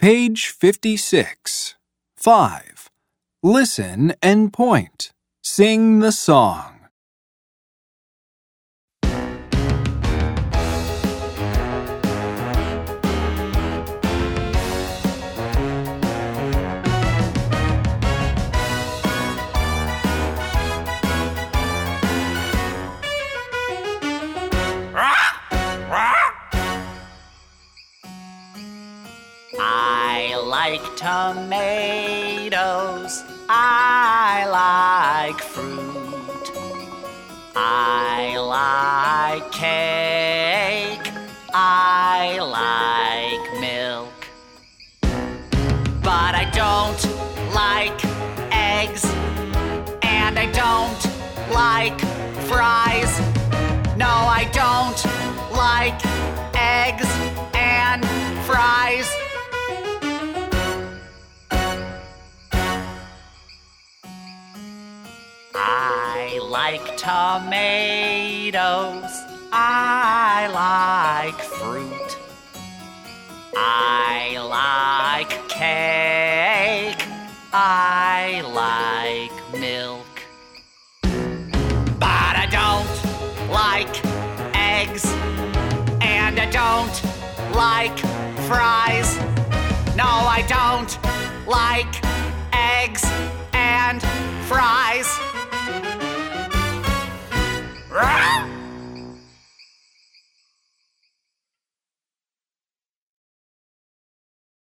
Page 56. 5. Listen and point. Sing the song. I like tomatoes. I like fruit. I like cake. I like milk. But I don't like eggs. And I don't like fries. No, I don't like eggs and fries. I like tomatoes. I like fruit. I like cake. I like milk. But I don't like eggs. And I don't like fries. No, I don't like eggs and fries.